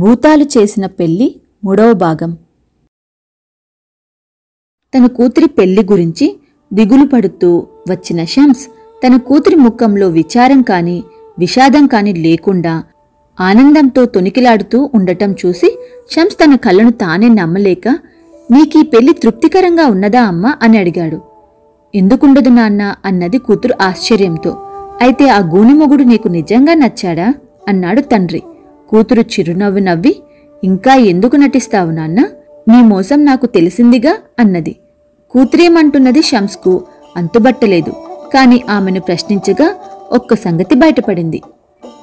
భూతాలు చేసిన పెళ్ళి మూడవ భాగం. తన కూతురి పెళ్ళి గురించి దిగులు పడుతూ వచ్చిన షమ్స్ తన కూతురి ముఖంలో విచారం కాని విషాదం కాని లేకుండా ఆనందంతో తొనికిలాడుతూ ఉండటం చూసి షమ్స్ తన కళ్ళను తానే నమ్మలేక నీకీ పెళ్ళి తృప్తికరంగా ఉన్నదా అమ్మా? అని అడిగాడు. ఎందుకుండదు నాన్న అన్నది కూతురు ఆశ్చర్యంతో. అయితే ఆ గూనిమొగుడు నీకు నిజంగా నచ్చాడా? అన్నాడు తండ్రి. కూతురు చిరునవ్వు నవ్వి ఇంకా ఎందుకు నటిస్తావు నాన్న? నీ మోసం నాకు తెలిసిందిగా అన్నది. కూతురేమంటున్నది షమ్స్కు అంతుబట్టలేదు. కాని ఆమెను ప్రశ్నించగా ఒక్క సంగతి బయటపడింది.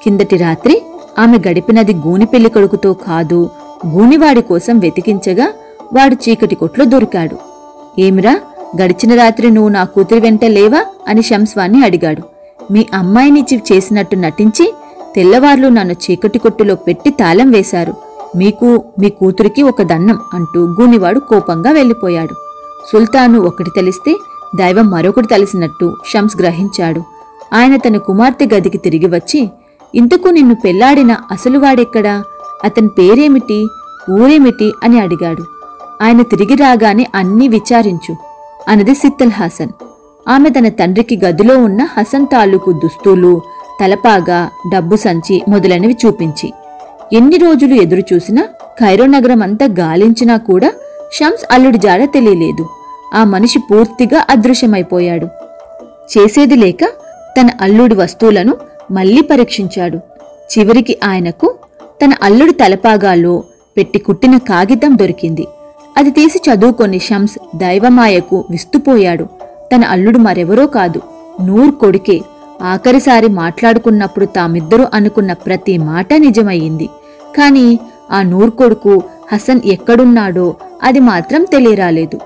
కిందటి రాత్రి ఆమె గడిపినది గూని పెళ్ళి కొడుకుతో కాదు గూనివాడి కోసం వెతికించగా వాడు చీకటి కొట్లో దొరికాడు. ఏమిరా గడిచిన రాత్రి నువ్వు నా కూతురి వెంట లేవా? అని శంస్వాన్ని అడిగాడు. మీ అమ్మాయినిచ్చి చేసినట్టు నటించి తెల్లవార్లు నన్ను చీకటి కొట్టులో పెట్టి తాళం వేశారు. మీకు మీ కూతురికి ఒక దన్నం అంటూ గూనివాడు కోపంగా వెళ్ళిపోయాడు. సుల్తాను ఒకటి తెలిస్తే దైవం మరొకటి తెలిసినట్టు షమ్స్ గ్రహించాడు. ఆయన తన కుమార్తె గదికి తిరిగి వచ్చి ఇంతకు నిన్ను పెళ్ళాడిన అసలువాడెక్కడా అతని పేరేమిటి? ఊరేమిటి? అని అడిగాడు. ఆయన తిరిగి రాగానే అన్నీ విచారించు అన్నది సిత్తల్ హాసన్. ఆమె తన తండ్రికి గదిలో ఉన్న హసన్ తాలూకు దుస్తులు తలపాగా డబ్బు సంచి మొదలైనవి చూపించి. ఎన్ని రోజులు ఎదురు చూసినా ఖైరో నగరం అంతా గాలించినా కూడా షమ్స్ అల్లుడి జాడ తెలియలేదు. ఆ మనిషి పూర్తిగా అదృశ్యమైపోయాడు. చేసేది లేక తన అల్లుడి వస్తువులను మళ్ళీ పరీక్షించాడు. చివరికి ఆయనకు తన అల్లుడి తలపాగాలో పెట్టి కుట్టిన కాగితం దొరికింది. అది తీసి చదువుకొని షమ్స్ దైవమాయకు విస్తుపోయాడు. తన అల్లుడు మరెవరో కాదు నూర్ కొడుకే ఆఖరిసారి మాట్లాడుకున్నప్పుడు తామిద్దరూ అనుకున్న ప్రతి మాట నిజమయ్యింది. కాని ఆ నూర్ కొడుకు హసన్ ఎక్కడున్నాడో అది మాత్రం తెలియరాలేదు.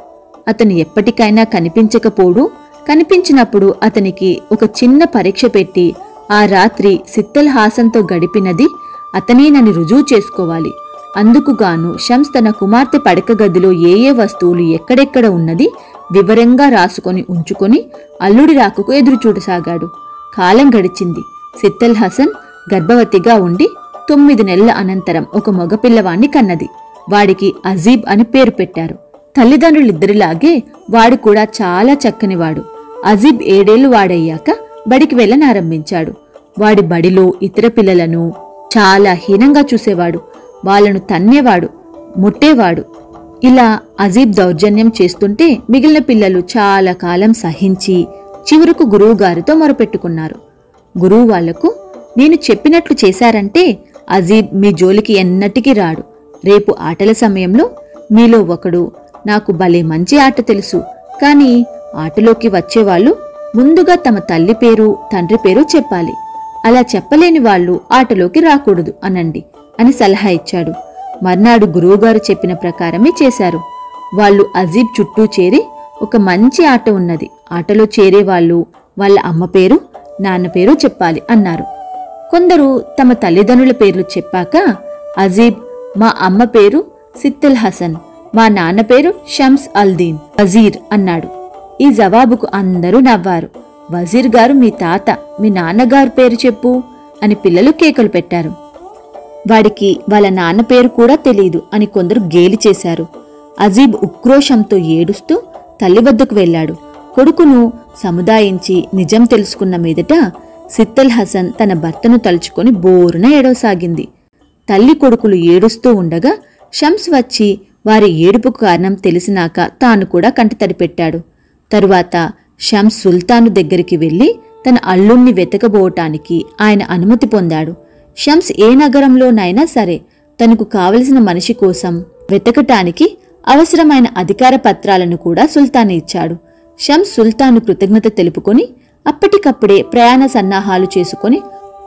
అతను ఎప్పటికైనా కనిపించకపోడు. కనిపించినప్పుడు అతనికి ఒక చిన్న పరీక్ష పెట్టి ఆ రాత్రి సిత్తల్ హాసన్తో గడిపినది అతనేనని రుజువు చేసుకోవాలి. అందుకుగాను షమ్స్ తన కుమార్తె పడక గదిలో ఏ ఏ వస్తువులు ఎక్కడెక్కడ ఉన్నది వివరంగా రాసుకొని ఉంచుకొని అల్లుడి రాకకు ఎదురుచూడసాగాడు. కాలం గడిచింది. సిత్తల్ హసన్ గర్భవతిగా ఉండి తొమ్మిది నెలల అనంతరం ఒక మగపిల్లవాణ్ణి కన్నది. వాడికి అజీబ్ అని పేరు పెట్టారు. తల్లిదండ్రులిద్దరిలాగే వాడు కూడా చాలా చక్కనివాడు అజీబ్ ఏడేళ్ళు వాడయ్యాక బడికి వెళ్ళనారంభించాడు. వాడి బడిలో ఇతర పిల్లలను చాలా హీనంగా చూసేవాడు. వాళ్ళను తన్నేవాడు ముట్టేవాడు. ఇలా అజీబ్ దౌర్జన్యం చేస్తుంటే మిగిలిన పిల్లలు చాలా కాలం సహించి చివరకు గురువుగారితో మొరపెట్టుకున్నారు. గురువు వాళ్ళకు నేను చెప్పినట్లు చేశారంటే అజీబ్ మీ జోలికి ఎన్నటికీ రాడు. రేపు ఆటల సమయంలో మీలో ఒకడు నాకు భలే మంచి ఆట తెలుసు. కానీ ఆటలోకి వచ్చేవాళ్ళు ముందుగా తమ తల్లి పేరు తండ్రి పేరు చెప్పాలి. అలా చెప్పలేని వాళ్ళు ఆటలోకి రాకూడదు అనండి అని సలహా ఇచ్చాడు. మర్నాడు గురువుగారు చెప్పిన ప్రకారమే చేశారు. వాళ్ళు అజీబ్ చుట్టూ చేరి ఒక మంచి ఆట ఉన్నది. ఆటలో చేరేవాళ్ళు వాళ్ళ అమ్మ పేరు నాన్న పేరు చెప్పాలి అన్నారు. కొందరు తమ తల్లిదండ్రుల పేర్లు చెప్పాక అజీబ్ మా అమ్మ పేరు సిత్తుల్ హసన్ మా నాన్న పేరు షమ్స్ అల్దీన్ వజీర్ అన్నాడు. ఈ జవాబుకు అందరూ నవ్వారు. వజీర్ గారు మీ తాత మీ నాన్నగారు పేరు చెప్పు అని పిల్లలు కేకలు పెట్టారు. వాడికి వాళ్ళ నాన్న పేరు కూడా తెలియదు అని కొందరు గేలి చేశారు. అజీబ్ ఉక్రోషంతో ఏడుస్తూ తల్లి వద్దకు వెళ్ళాడు. కొడుకును సముదాయించి నిజం తెలుసుకున్న మీదట సిత్తల్ హసన్ తన భర్తను తలుచుకొని బోరున ఏడవసాగింది. తల్లి కొడుకులు ఏడుస్తూ ఉండగా షమ్స్ వచ్చి వారి ఏడుపుకు కారణం తెలిసినాక తాను కూడా కంటతడి పెట్టాడు తరువాత షమ్స్ సుల్తాను దగ్గరికి వెళ్ళి తన అల్లుణ్ణి వెతకబోవటానికి ఆయన అనుమతి పొందాడు. షమ్స్ ఏ నగరంలోనైనా సరే తనకు కావలసిన మనిషి కోసం వెతకటానికి అవసరమైన అధికార పత్రాలను కూడా సుల్తాన్ ఇచ్చాడు. షమ్స్ సుల్తాను కృతజ్ఞత తెలుపుకొని అప్పటికప్పుడే ప్రయాణ సన్నాహాలు చేసుకొని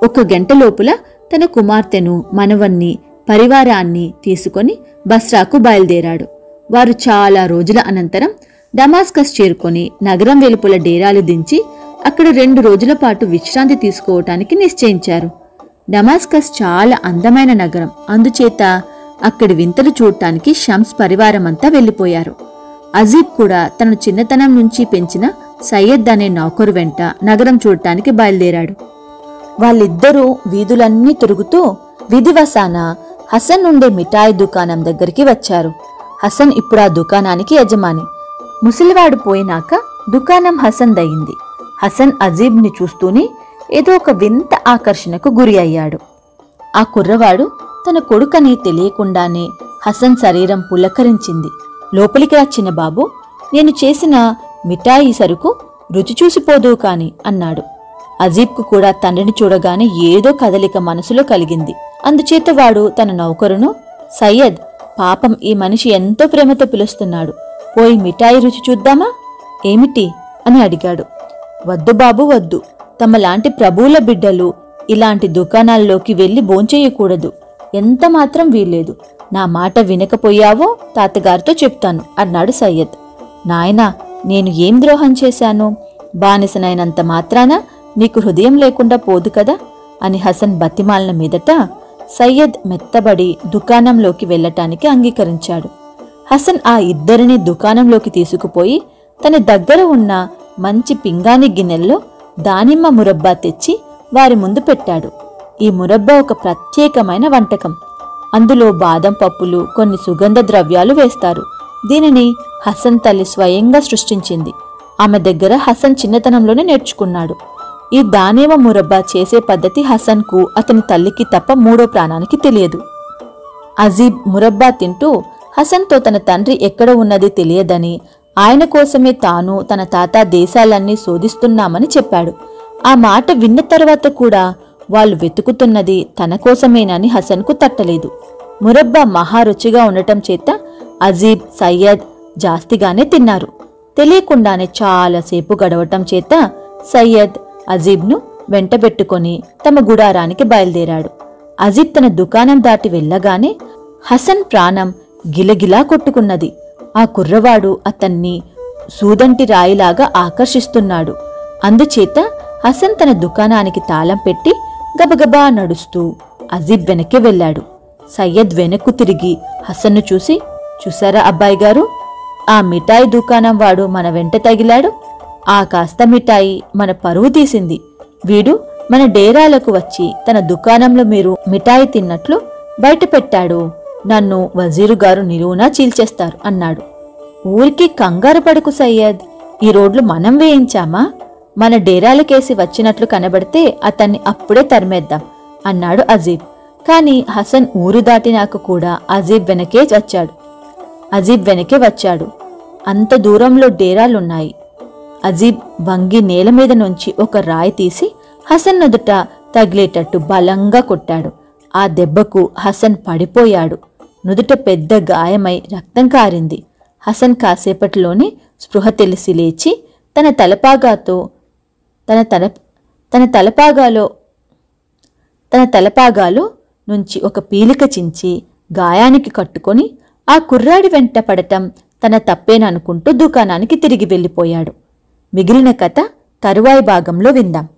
ఒక గంట లోపల తన కుమార్తెను మనవన్ని పరివారాన్ని తీసుకొని బస్రాకు బయలుదేరాడు. వారు చాలా రోజుల అనంతరం డమాస్కస్ చేరుకొని నగరం వెలుపల డేరాలు దించి అక్కడ రెండు రోజుల పాటు విశ్రాంతి తీసుకోవటానికి నిశ్చయించారు. డమాస్కస్ చాలా అందమైన నగరం. అందుచేత అక్కడి వింతలు చూడటానికి షమ్స్ పరివారమంతా వెళ్ళిపోయారు. అజీబ్ కూడా తన చిన్నతనం నుంచి పెంచిన సయ్యద్ అనే నౌకరు వెంట నగరం చూడటానికి బయలుదేరాడు. వాళ్ళిద్దరూ వీధులన్నీ తిరుగుతూ విధివసాన హసన్ ఉండే మిఠాయి దుకాణం దగ్గరికి వచ్చారు. హసన్ ఇప్పుడు ఆ దుకాణానికి యజమాని. ముసలివాడు పోయినాక దుకాణం హసన్ దయింది హసన్ అజీబ్ని చూస్తూనే ఏదో ఒక వింత ఆకర్షణకు గురి అయ్యాడు. ఆ కుర్రవాడు తన కొడుకని తెలియకుండానే హసన్ శరీరం పులకరించింది. లోపలికి వచ్చిన బాబు నేను చేసిన మిఠాయి సరుకు రుచి చూసిపోదు కాని అన్నాడు. అజీబ్కు కూడా తండ్రిని చూడగానే ఏదో కదలిక మనసులో కలిగింది. అందుచేత వాడు తన నౌకరును సయ్యద్ పాపం ఈ మనిషి ఎంతో ప్రేమతో పిలుస్తున్నాడు. పోయి మిఠాయి రుచి చూద్దామా? ఏమిటి? అని అడిగాడు. వద్దు బాబు వద్దు. తమలాంటి ప్రభువుల బిడ్డలు ఇలాంటి దుకాణాల్లోకి వెళ్ళి భోంచేయకూడదు. ఎంత మాత్రం వీల్లేదు. నా మాట వినకపోయావో తాతగారితో చెప్తాను అన్నాడు సయ్యద్. నాయనా నేను ఏం ద్రోహం చేశాను? బానిసనైనంత మాత్రాన నీకు హృదయం లేకుండా పోదు కదా? అని హసన్ బతిమాలిన మీదట సయ్యద్ మెత్తబడి దుకాణంలోకి వెళ్ళటానికి అంగీకరించాడు. హసన్ ఆ ఇద్దరిని దుకాణంలోకి తీసుకుపోయి తన దగ్గర ఉన్న మంచి పింగాణి గిన్నెల్లో దానిమ్మ మురబ్బా తెచ్చి వారి ముందు పెట్టాడు. ఈ మురబ్బా ఒక ప్రత్యేకమైన వంటకం. అందులో బాదం పప్పులు కొన్ని సుగంధ ద్రవ్యాలు వేస్తారు. దీనిని హసన్ తల్లి స్వయంగా సృష్టించింది. ఆమె దగ్గర హసన్ చిన్నతనంలోనే నేర్చుకున్నాడు. ఈ దానిమ్మ మురబ్బా చేసే పద్ధతి హసన్కు అతని తల్లికి తప్ప మూడో ప్రాణానికి తెలియదు. అజీబ్ మురబ్బా తింటూ హసన్తో తన తండ్రి ఎక్కడ ఉన్నది తెలియదని ఆయన కోసమే తాను తన తాత దేశాలన్నీ శోధిస్తున్నామని చెప్పాడు. ఆ మాట విన్న తర్వాత కూడా వాళ్ళు వెతుకుతున్నది తన కోసమేనని హసన్కు తట్టలేదు. మురబ్బా మహా రుచిగా ఉండటం చేత అజీబ్ సయ్యద్ జాస్తిగానే తిన్నారు. తెలియకుండానే చాలాసేపు గడవటం చేత సయ్యద్ అజీబ్ను వెంటబెట్టుకొని తమ గుడారానికి బయలుదేరాడు. అజీబ్ తన దుకాణం దాటి వెళ్ళగానే హసన్ ప్రాణం గిలగిలా కొట్టుకున్నది. ఆ కుర్రవాడు అతన్ని సూదంటి రాయిలాగా ఆకర్షిస్తున్నాడు. అందుచేత హసన్ తన దుకాణానికి తాళం పెట్టి గబగబా నడుస్తూ అజీబ్ వెనక్కి వెళ్ళాడు. సయ్యద్ వెనక్కు తిరిగి హసన్ను చూసి చూసారా అబ్బాయి గారు? ఆ మిఠాయి దుకాణం వాడు మన వెంట తగిలాడు. ఆ కాస్త మిఠాయి మన పరువు తీసింది. వీడు మన డేరాలకు వచ్చి తన దుకాణంలో మీరు మిఠాయి తిన్నట్లు బయట పెట్టాడు నన్ను వజీరు గారు నిలువునా చీల్చేస్తారు అన్నాడు. ఊరికి కంగారు పడుకు సయ్యద్. ఈ రోడ్లు మనం వేయించామా? మన డేరాలకేసి వచ్చినట్లు కనబడితే అతన్ని అప్పుడే తరిమేద్దాం అన్నాడు అజీబ్. కాని హసన్ ఊరు దాటినాక కూడా అజీబ్ వెనకే వచ్చాడు. అజీబ్ వెనకే వచ్చాడు. అంత దూరంలో డేరాలున్నాయి. అజీబ్ వంగి నేల మీద నుంచి ఒక రాయి తీసి హసన్ నుదుట తగిలేటట్టు బలంగా కొట్టాడు. ఆ దెబ్బకు హసన్ పడిపోయాడు. నుదుట పెద్ద గాయమై రక్తం కారింది. హసన్ కాసేపటిలోనే స్పృహ తెలిసి లేచి తన తలపాగాతో తన తల తన తలపాగాలో తన తలపాగాలో నుంచి ఒక పీలిక చించి గాయానికి కట్టుకొని ఆ కుర్రాడి వెంట పడటం తన తప్పేననుకుంటూ దుకాణానికి తిరిగి వెళ్ళిపోయాడు. మిగిలిన కథ తరువాయి భాగంలో విందాం.